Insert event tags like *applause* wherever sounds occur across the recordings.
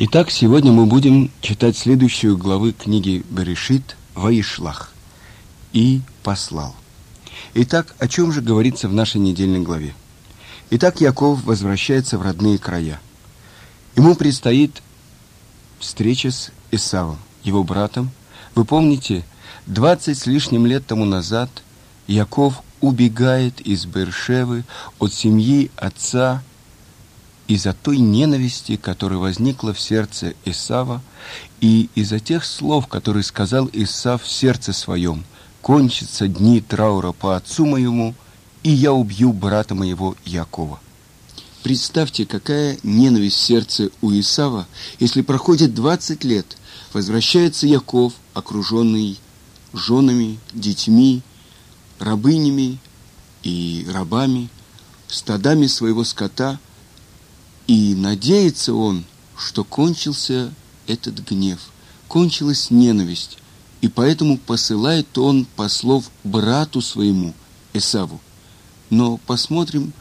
Итак, сегодня мы будем читать следующую главы книги Берешит «Ваишлах» и «Послал». Итак, о чем же говорится в нашей недельной главе? Итак, Яков возвращается в родные края. Ему предстоит встреча с Исавом, его братом. Вы помните, 20 с лишним лет тому назад Яков убегает из Бершевы от семьи отца из-за той ненависти, которая возникла в сердце Исава, и из-за тех слов, которые сказал Исав в сердце своем, «Кончатся дни траура по отцу моему, и я убью брата моего Якова». Представьте, какая ненависть в сердце у Исава, если проходит 20 лет, возвращается Яков, окруженный женами, детьми, рабынями и рабами, стадами своего скота – и надеется он, что кончился этот гнев, кончилась ненависть, и поэтому посылает он послов брату своему, Эсаву. Но посмотрим,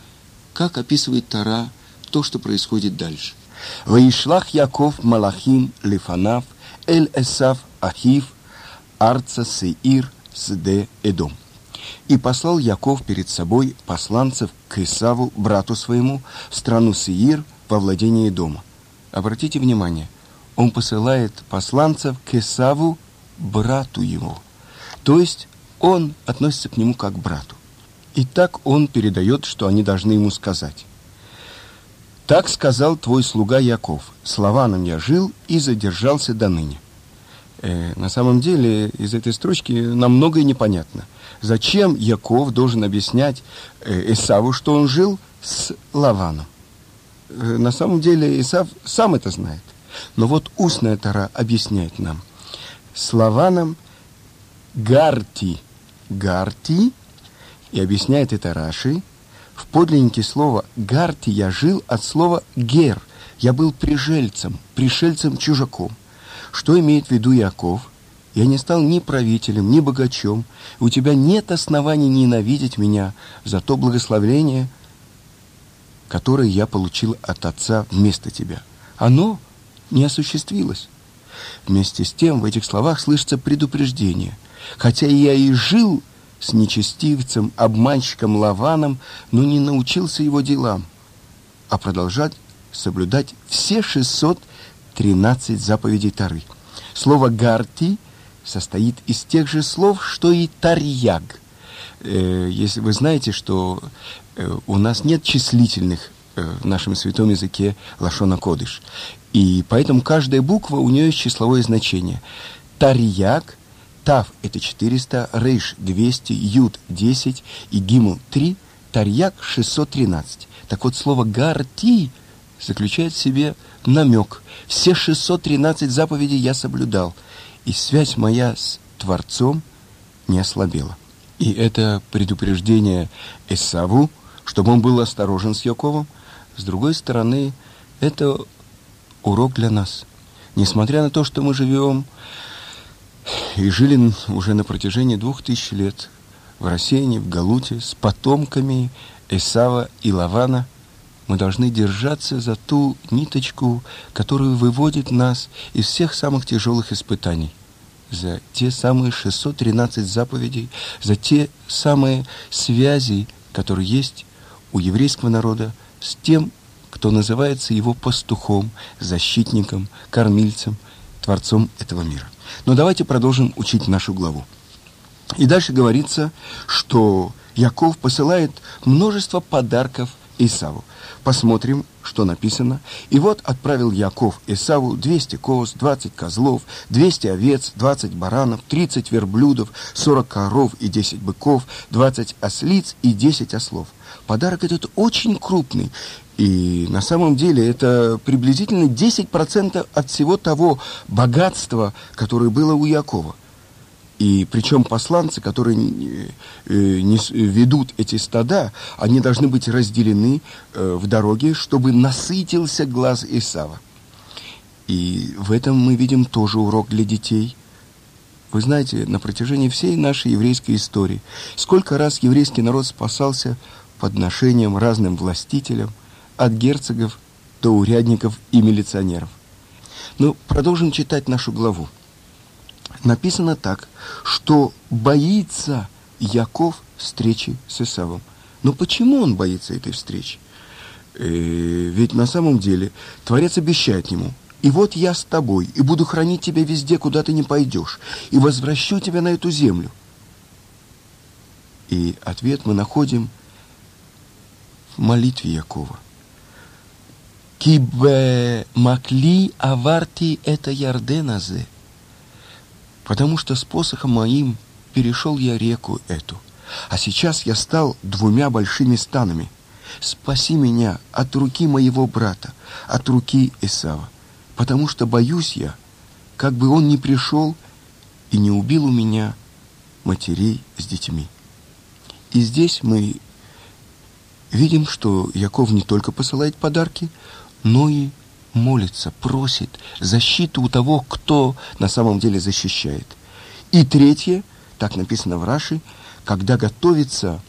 как описывает Тара то, что происходит дальше. «Ваишлах Яков Малахим Лифанав Эль Эсав Ахив Арца Сеир Сде Эдом». И послал Яков перед собой посланцев к Исаву, брату своему, в страну Сеир – во владении дома. Обратите внимание, он посылает посланцев к Исаву, брату его. То есть он относится к нему как к брату. И так он передает, что они должны ему сказать. «Так сказал твой слуга Яков, с Лаваном я жил и задержался до ныне». Э, на самом деле из этой строчки нам многое непонятно. Зачем Яков должен объяснять э, Исаву, что он жил с Лаваном? Э, на самом деле Исав сам это знает. Но вот устная Тара объясняет нам. Слова нам гарти, гарти, и объясняет это Раши, в подлиннике слова «гарти» я жил от слова «гер». Я был пришельцем, пришельцем-чужаком. Что имеет в виду Яков? Я не стал ни правителем, ни богачом. У тебя нет оснований ненавидеть меня за то благословение, которое я получил от Отца вместо тебя. Оно не осуществилось. Вместе с тем в этих словах слышится предупреждение. Хотя я и жил с нечестивцем, обманщиком Лаваном, но не научился его делам, а продолжать соблюдать все 613 заповедей Тары. Слово «гарти» состоит из тех же слов, что и «тарьяг». Э, если вы знаете, что Э, у нас нет числительных э, в нашем святом языке лашона кодыш. И поэтому каждая буква у нее есть числовое значение. Тарьяк, Тав – это 400, Рейш – 200, Юд – 10 и Гимл – 3, Тарьяк – 613. Так вот, слово «гарти» заключает в себе намек. Все 613 заповедей я соблюдал, и связь моя с Творцом не ослабела. И это предупреждение Эсаву – чтобы он был осторожен с Яковом. С другой стороны, это урок для нас. Несмотря на то, что мы живем и жили уже на протяжении двух тысяч лет в Рассеяне, в Галуте, с потомками Эсава и Лавана, мы должны держаться за ту ниточку, которая выводит нас из всех самых тяжелых испытаний, за те самые 613 заповедей, за те самые связи, которые есть у еврейского народа с тем, кто называется его пастухом, защитником, кормильцем, творцом этого мира. Но давайте продолжим учить нашу главу. И дальше говорится, что Яков посылает множество подарков Исаву. Посмотрим, что написано. И вот отправил Яков Исаву 200 коз, 20 козлов, 200 овец, 20 баранов, 30 верблюдов, 40 коров и 10 быков, 20 ослиц и 10 ослов. Подарок этот очень крупный. И на самом деле это приблизительно 10% от всего того богатства, которое было у Якова. И причем посланцы, которые э, ведут эти стада, они должны быть разделены э, в дороге, чтобы насытился глаз Исава. И в этом мы видим тоже урок для детей. Вы знаете, на протяжении всей нашей еврейской истории, сколько раз еврейский народ спасался подношениям разным властителям, от герцогов до урядников и милиционеров. Но продолжим читать нашу главу. Написано так, что боится Яков встречи с Исавом. Но почему он боится этой встречи? Э, ведь на самом деле Творец обещает ему, «И вот я с тобой, и буду хранить тебя везде, куда ты не пойдешь, и возвращу тебя на эту землю». И ответ мы находим в молитве Якова. «Кибе макли аварти это ярденазе» потому что с посохом моим перешел я реку эту, а сейчас я стал двумя большими станами. Спаси меня от руки моего брата, от руки Исава, потому что боюсь я, как бы он не пришел и не убил у меня матерей с детьми. И здесь мы видим, что Яков не только посылает подарки, но и молится, просит защиту у того, кто на самом деле защищает. И третье, так написано в Раши, когда готовится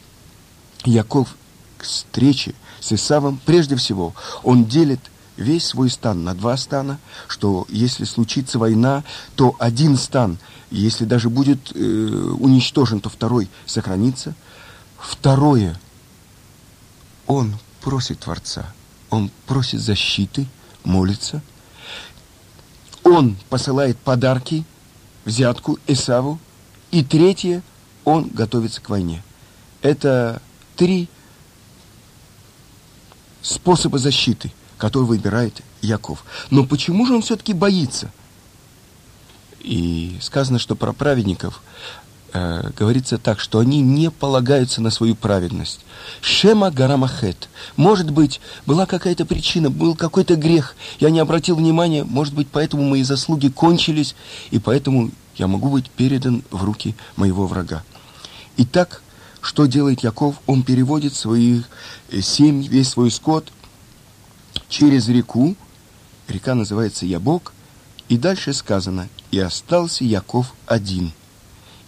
Яков к встрече с Исавом, прежде всего он делит весь свой стан на два стана, что если случится война, то один стан, если даже будет э, уничтожен, то второй сохранится. Второе, он просит Творца, он просит защиты – молится. Он посылает подарки, взятку Исаву. И третье, он готовится к войне. Это три способа защиты, которые выбирает Яков. Но почему же он все-таки боится? И сказано, что про праведников э, говорится так, что они не полагаются на свою праведность. Шема Гарамахет. Может быть, была какая-то причина, был какой-то грех. Я не обратил внимания, может быть, поэтому мои заслуги кончились, и поэтому я могу быть передан в руки моего врага. Итак, что делает Яков? Он переводит свои э, семь, весь свой скот через реку. Река называется Ябок. И дальше сказано, и остался Яков один –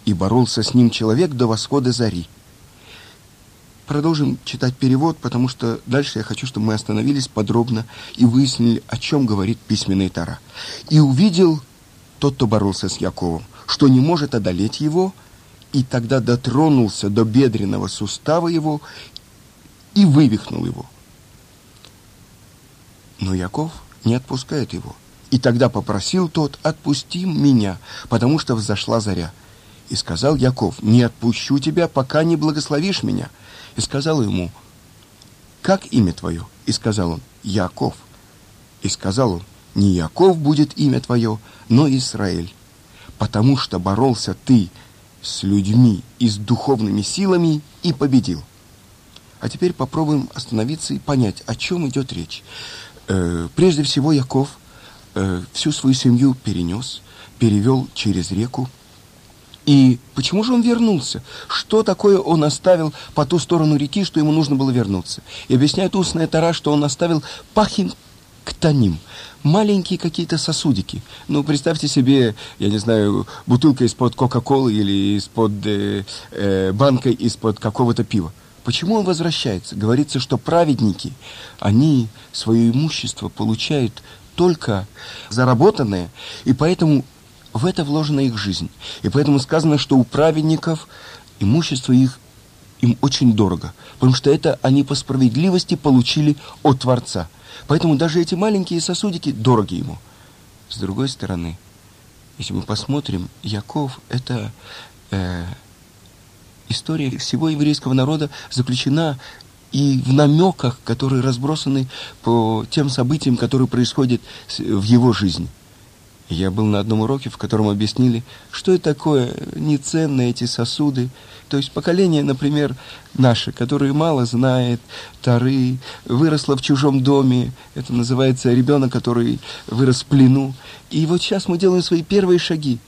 и боролся с ним человек до восхода зари. Продолжим читать перевод, потому что дальше я хочу, чтобы мы остановились подробно и выяснили, о чем говорит письменный Тара. «И увидел тот, кто боролся с Яковом, что не может одолеть его, и тогда дотронулся до бедренного сустава его и вывихнул его. Но Яков не отпускает его. И тогда попросил тот, отпусти меня, потому что взошла заря. И сказал Яков, не отпущу тебя, пока не благословишь меня. И сказал ему, как имя твое? И сказал он, Яков. И сказал он, не Яков будет имя твое, но Израиль, потому что боролся ты с людьми и с духовными силами и победил. А теперь попробуем остановиться и понять, о чем идет речь. Э, прежде всего, Яков э, всю свою семью перенес, перевел через реку, и почему же он вернулся? Что такое он оставил по ту сторону реки, что ему нужно было вернуться? И объясняет устная Тара, что он оставил пахин ктаним, маленькие какие-то сосудики. Ну, представьте себе, я не знаю, бутылка из-под Кока-Колы или из-под э, э, банкой из-под какого-то пива. Почему он возвращается? Говорится, что праведники, они свое имущество получают только заработанное, и поэтому в это вложена их жизнь. И поэтому сказано, что у праведников имущество их им очень дорого, потому что это они по справедливости получили от Творца. Поэтому даже эти маленькие сосудики дороги ему. С другой стороны, если мы посмотрим, Яков – это э, история всего еврейского народа заключена и в намеках, которые разбросаны по тем событиям, которые происходят в его жизни – я был на одном уроке, в котором объяснили, что это такое неценные эти сосуды. То есть поколение, например, наше, которое мало знает Тары, выросло в чужом доме. Это называется ребенок, который вырос в плену. И вот сейчас мы делаем свои первые шаги.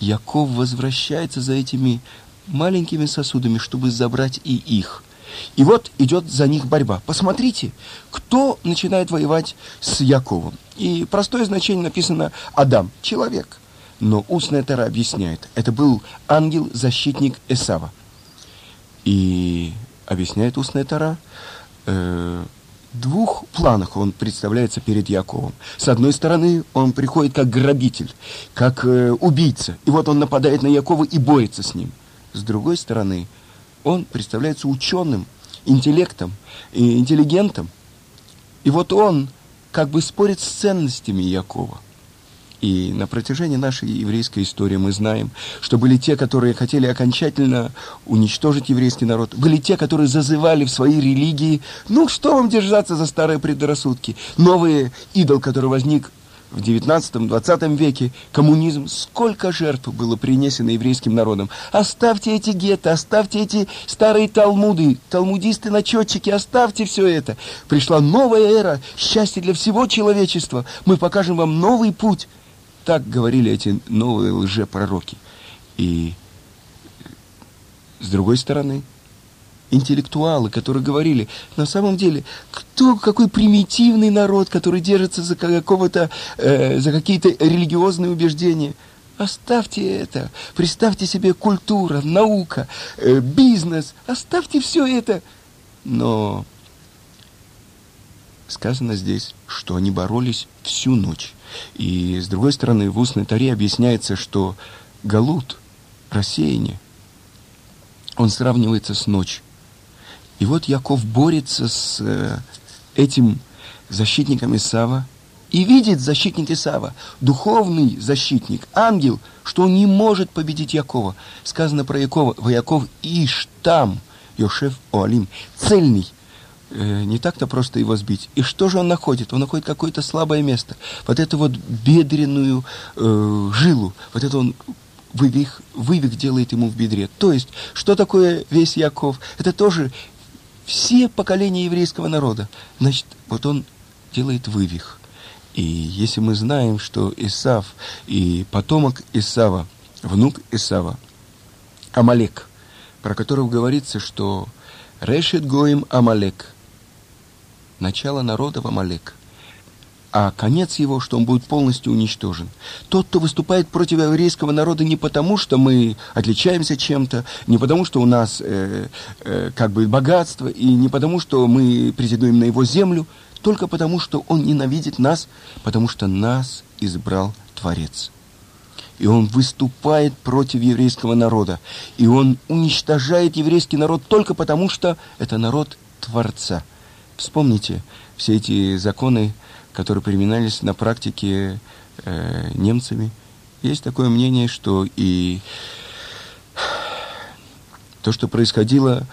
Яков возвращается за этими маленькими сосудами, чтобы забрать и их – и вот идет за них борьба. Посмотрите, кто начинает воевать с Яковом. И простое значение написано Адам, человек. Но устная Тара объясняет, это был ангел-защитник Эсава. И объясняет устная Тара, э, двух планах он представляется перед Яковом. С одной стороны, он приходит как грабитель, как э, убийца. И вот он нападает на Якова и борется с ним. С другой стороны, он представляется ученым, интеллектом, и интеллигентом. И вот он как бы спорит с ценностями Якова. И на протяжении нашей еврейской истории мы знаем, что были те, которые хотели окончательно уничтожить еврейский народ, были те, которые зазывали в своей религии, ну что вам держаться за старые предрассудки, новый идол, который возник в 19-20 веке, коммунизм, сколько жертв было принесено еврейским народом. Оставьте эти гетто, оставьте эти старые талмуды, талмудисты-начетчики, оставьте все это. Пришла новая эра, счастье для всего человечества. Мы покажем вам новый путь. Так говорили эти новые лжепророки. И с другой стороны, интеллектуалы, которые говорили, на самом деле, кто, какой примитивный народ, который держится за какого-то, э, за какие-то религиозные убеждения. Оставьте это, представьте себе культура, наука, э, бизнес, оставьте все это. Но сказано здесь, что они боролись всю ночь. И, с другой стороны, в устной таре объясняется, что галут, рассеяние, он сравнивается с ночью. И вот Яков борется с э, этим защитником Исава и видит защитник Исава, духовный защитник, ангел, что он не может победить Якова. Сказано про Якова, в Яков Иштам, Йошев Оалим, цельный, э, не так-то просто его сбить. И что же он находит? Он находит какое-то слабое место. Вот эту вот бедренную э, жилу, вот это он вывих, вывих делает ему в бедре. То есть, что такое весь Яков? Это тоже все поколения еврейского народа. Значит, вот он делает вывих. И если мы знаем, что Исав и потомок Исава, внук Исава, Амалек, про которого говорится, что Решет Гоим Амалек – начало народа в Амалек, а конец его, что он будет полностью уничтожен. Тот, кто выступает против еврейского народа не потому, что мы отличаемся чем-то, не потому, что у нас э, э, как бы богатство, и не потому, что мы претендуем на его землю, только потому, что он ненавидит нас, потому что нас избрал Творец. И он выступает против еврейского народа. И он уничтожает еврейский народ только потому, что это народ Творца – Вспомните все эти законы, которые применялись на практике э, немцами. Есть такое мнение, что и то, что происходило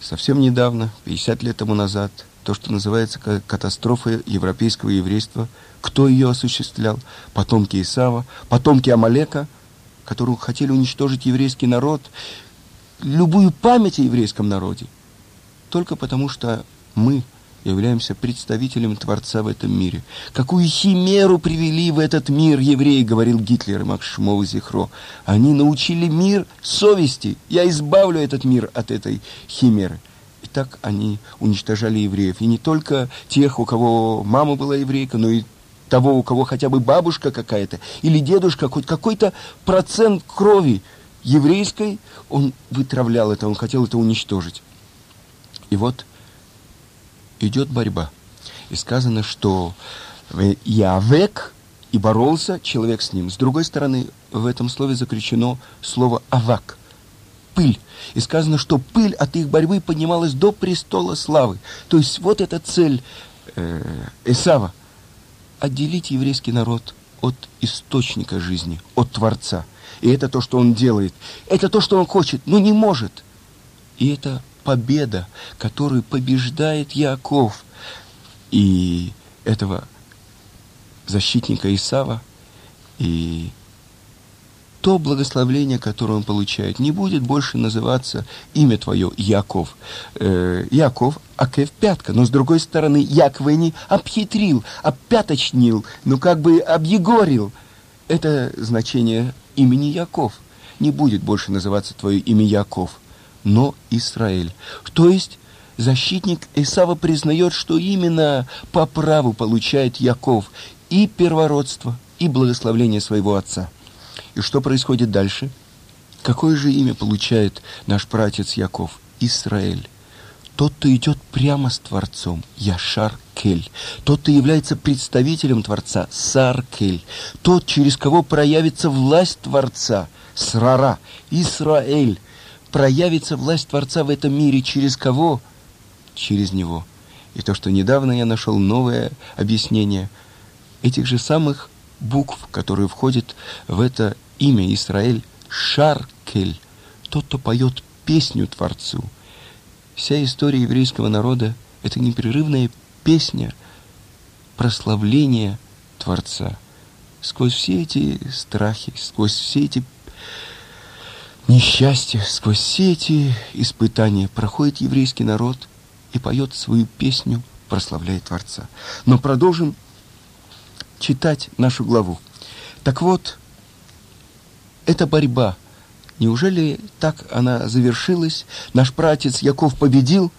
совсем недавно, 50 лет тому назад, то, что называется катастрофа европейского еврейства, кто ее осуществлял? Потомки Исава, потомки Амалека, которые хотели уничтожить еврейский народ, любую память о еврейском народе, только потому что мы являемся представителем Творца в этом мире. Какую химеру привели в этот мир евреи, говорил Гитлер и Макшмов Зихро. Они научили мир совести. Я избавлю этот мир от этой химеры. И так они уничтожали евреев. И не только тех, у кого мама была еврейка, но и того, у кого хотя бы бабушка какая-то или дедушка, хоть какой-то процент крови еврейской, он вытравлял это, он хотел это уничтожить. И вот идет борьба. И сказано, что Явек и боролся человек с ним. С другой стороны, в этом слове заключено слово «авак» – пыль. И сказано, что пыль от их борьбы поднималась до престола славы. То есть вот эта цель э, Эсава – отделить еврейский народ от источника жизни, от Творца. И это то, что он делает. Это то, что он хочет, но не может. И это победа, которую побеждает Яков. И этого защитника Исава, и то благословление, которое он получает, не будет больше называться имя твое Яков. Э, Яков, Акев пятка, но с другой стороны, Яквени обхитрил, опяточнил, ну как бы объегорил. Это значение имени Яков. Не будет больше называться твое имя Яков но Израиль. То есть защитник Исава признает, что именно по праву получает Яков и первородство, и благословление своего отца. И что происходит дальше? Какое же имя получает наш пратец Яков? Израиль. тот, кто идет прямо с Творцом, Яшар Кель, тот, кто является представителем Творца, Сар Кель, тот, через кого проявится власть Творца, Срара, Исраэль, проявится власть Творца в этом мире, через кого? Через него. И то, что недавно я нашел новое объяснение этих же самых букв, которые входят в это имя Израиль, Шаркель, тот, кто поет песню Творцу. Вся история еврейского народа – это непрерывная песня прославления Творца. Сквозь все эти страхи, сквозь все эти несчастья, сквозь все эти испытания проходит еврейский народ и поет свою песню, прославляя Творца. Но продолжим читать нашу главу. Так вот, эта борьба, неужели так она завершилась? Наш пратец Яков победил,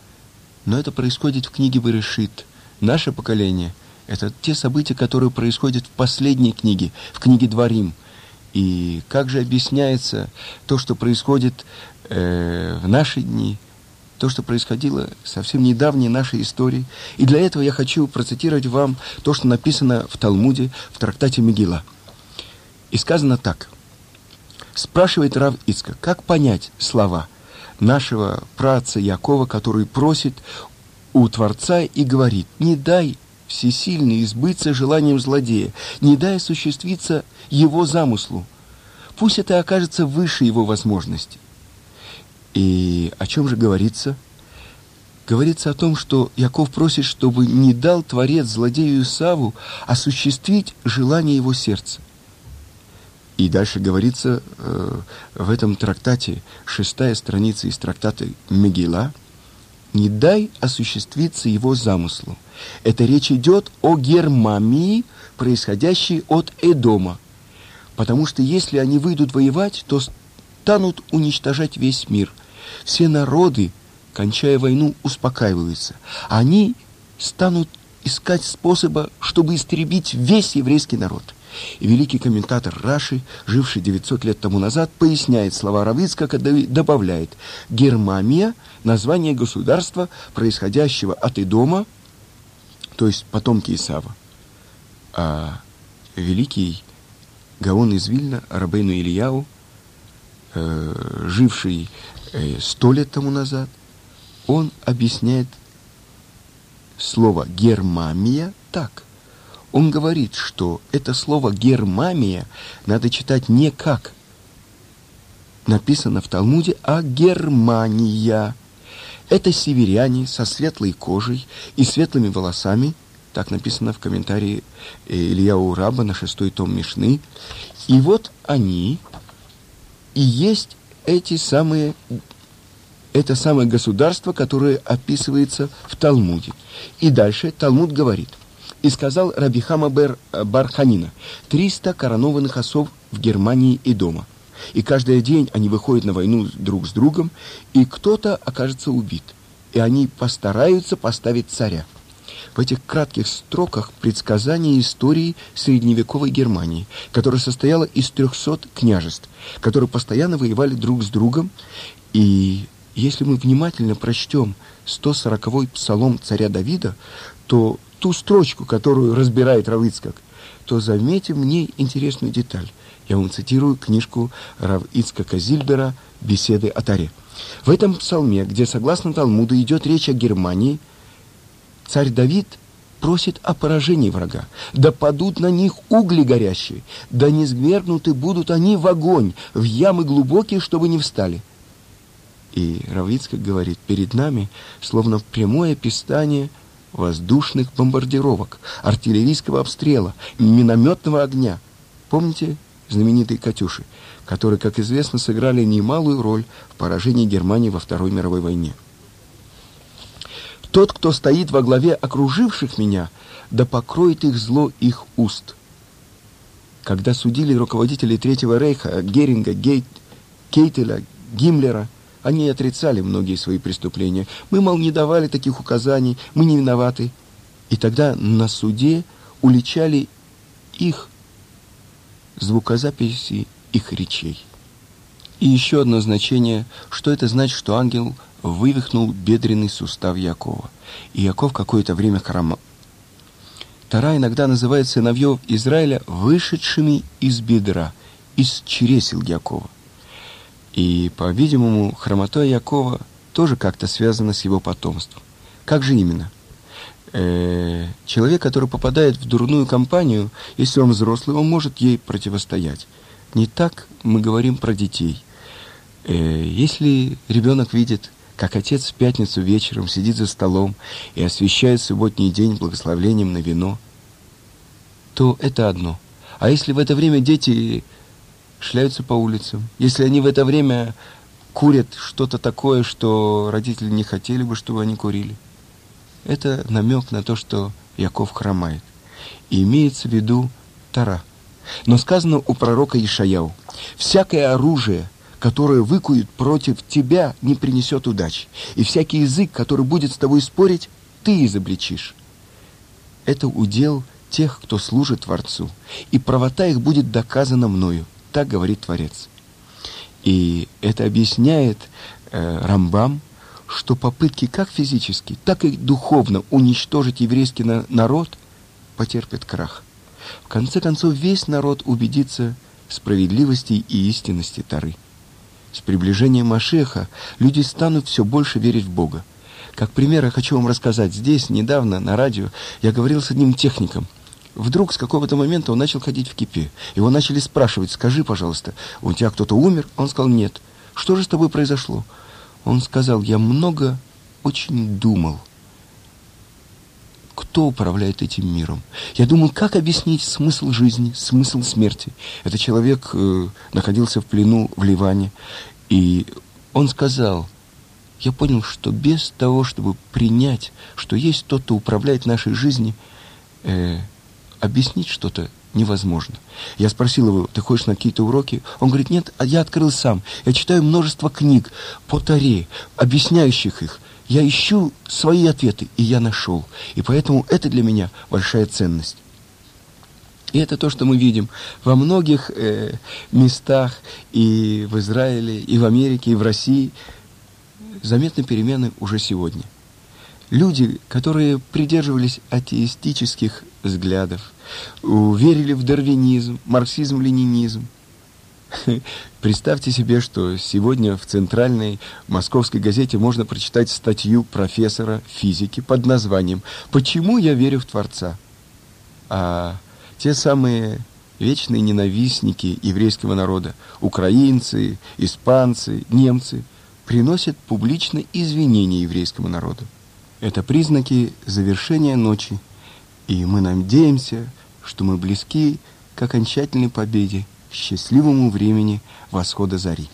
но это происходит в книге Берешит. Наше поколение – это те события, которые происходят в последней книге, в книге Дворим. И как же объясняется то, что происходит э, в наши дни – то, что происходило совсем недавней нашей истории. И для этого я хочу процитировать вам то, что написано в Талмуде, в трактате Мегила. И сказано так. Спрашивает Рав Ицка, как понять слова нашего праца Якова, который просит у Творца и говорит, не дай всесильный избыться желанием злодея, не дай осуществиться его замыслу. Пусть это окажется выше его возможностей. И о чем же говорится? Говорится о том, что Яков просит, чтобы не дал Творец злодею Исаву осуществить желание его сердца. И дальше говорится э, в этом трактате, шестая страница из трактата Мегила, «Не дай осуществиться его замыслу». Это речь идет о Гермамии, происходящей от Эдома. Потому что если они выйдут воевать, то станут уничтожать весь мир. Все народы, кончая войну, успокаиваются. Они станут искать способа, чтобы истребить весь еврейский народ. И великий комментатор Раши, живший 900 лет тому назад, поясняет слова Равицкака, добавляет «Германия» – название государства, происходящего от Идома, то есть потомки Исава. А великий Гаон из Вильна, Рабейну Ильяу – э, живший э, сто лет тому назад, он объясняет слово «гермамия» так. Он говорит, что это слово «гермамия» надо читать не как написано в Талмуде, а «Германия». Это северяне со светлой кожей и светлыми волосами, так написано в комментарии Илья Ураба на шестой том Мишны. И вот они и есть эти самые, это самое государство, которое описывается в Талмуде. И дальше Талмуд говорит, и сказал Рабихама Бер Барханина, 300 коронованных осов в Германии и дома. И каждый день они выходят на войну друг с другом, и кто-то окажется убит. И они постараются поставить царя. В этих кратких строках предсказание истории средневековой Германии, которая состояла из трехсот княжеств, которые постоянно воевали друг с другом. И если мы внимательно прочтем 140-й псалом царя Давида, то ту строчку, которую разбирает Равицкак, то заметим в ней интересную деталь. Я вам цитирую книжку Рав Ицкака Зильбера «Беседы о Таре». В этом псалме, где, согласно Талмуду, идет речь о Германии – Царь Давид просит о поражении врага. Да падут на них угли горящие, да не сгвергнуты будут они в огонь, в ямы глубокие, чтобы не встали. И Равицкак говорит, перед нами словно прямое описание воздушных бомбардировок, артиллерийского обстрела, минометного огня. Помните знаменитые «Катюши», которые, как известно, сыграли немалую роль в поражении Германии во Второй мировой войне? Тот, кто стоит во главе окруживших меня, да покроет их зло их уст. Когда судили руководителей Третьего Рейха, Геринга, Гейт, Кейтеля, Гиммлера, они отрицали многие свои преступления. Мы, мол, не давали таких указаний, мы не виноваты. И тогда на суде уличали их звукозаписи их речей. И еще одно значение, что это значит, что ангел вывихнул бедренный сустав Якова. И Яков какое-то время хромал. Тара иногда называет сыновьев Израиля вышедшими из бедра, из чресел Якова. И, по-видимому, хромота Якова тоже как-то связана с его потомством. Как же именно? Э, человек, который попадает в дурную компанию, если он взрослый, он может ей противостоять. Не так мы говорим про детей. Э, если ребенок видит, как отец в пятницу вечером сидит за столом и освещает субботний день благословлением на вино, то это одно. А если в это время дети шляются по улицам, если они в это время курят что-то такое, что родители не хотели бы, чтобы они курили, это намек на то, что Яков хромает. И имеется в виду Тара – но сказано у пророка Ишаяу, «Всякое оружие, которое выкует против тебя, не принесет удачи, и всякий язык, который будет с тобой спорить, ты изобличишь». Это удел тех, кто служит Творцу, и правота их будет доказана мною, так говорит Творец. И это объясняет э, Рамбам, что попытки как физически, так и духовно уничтожить еврейский на народ потерпят крах. В конце концов, весь народ убедится в справедливости и истинности Тары. С приближением Машеха люди станут все больше верить в Бога. Как пример я хочу вам рассказать. Здесь, недавно, на радио, я говорил с одним техником. Вдруг с какого-то момента он начал ходить в кипе. Его начали спрашивать, скажи, пожалуйста, у тебя кто-то умер? Он сказал, нет. Что же с тобой произошло? Он сказал, я много очень думал кто управляет этим миром. Я думал, как объяснить смысл жизни, смысл смерти. Этот человек э, находился в плену в Ливане, и он сказал, я понял, что без того, чтобы принять, что есть тот, кто управляет нашей жизнью, э, объяснить что-то невозможно. Я спросил его, ты ходишь на какие-то уроки? Он говорит, нет, а я открыл сам. Я читаю множество книг по Таре, объясняющих их. Я ищу свои ответы, и я нашел. И поэтому это для меня большая ценность. И это то, что мы видим во многих э, местах и в Израиле, и в Америке, и в России. Заметны перемены уже сегодня. Люди, которые придерживались атеистических взглядов, верили в дарвинизм, марксизм, ленинизм, *laughs* Представьте себе, что сегодня в центральной московской газете можно прочитать статью профессора физики под названием «Почему я верю в Творца?». А те самые вечные ненавистники еврейского народа, украинцы, испанцы, немцы, приносят публично извинения еврейскому народу. Это признаки завершения ночи, и мы надеемся, что мы близки к окончательной победе счастливому времени восхода зари.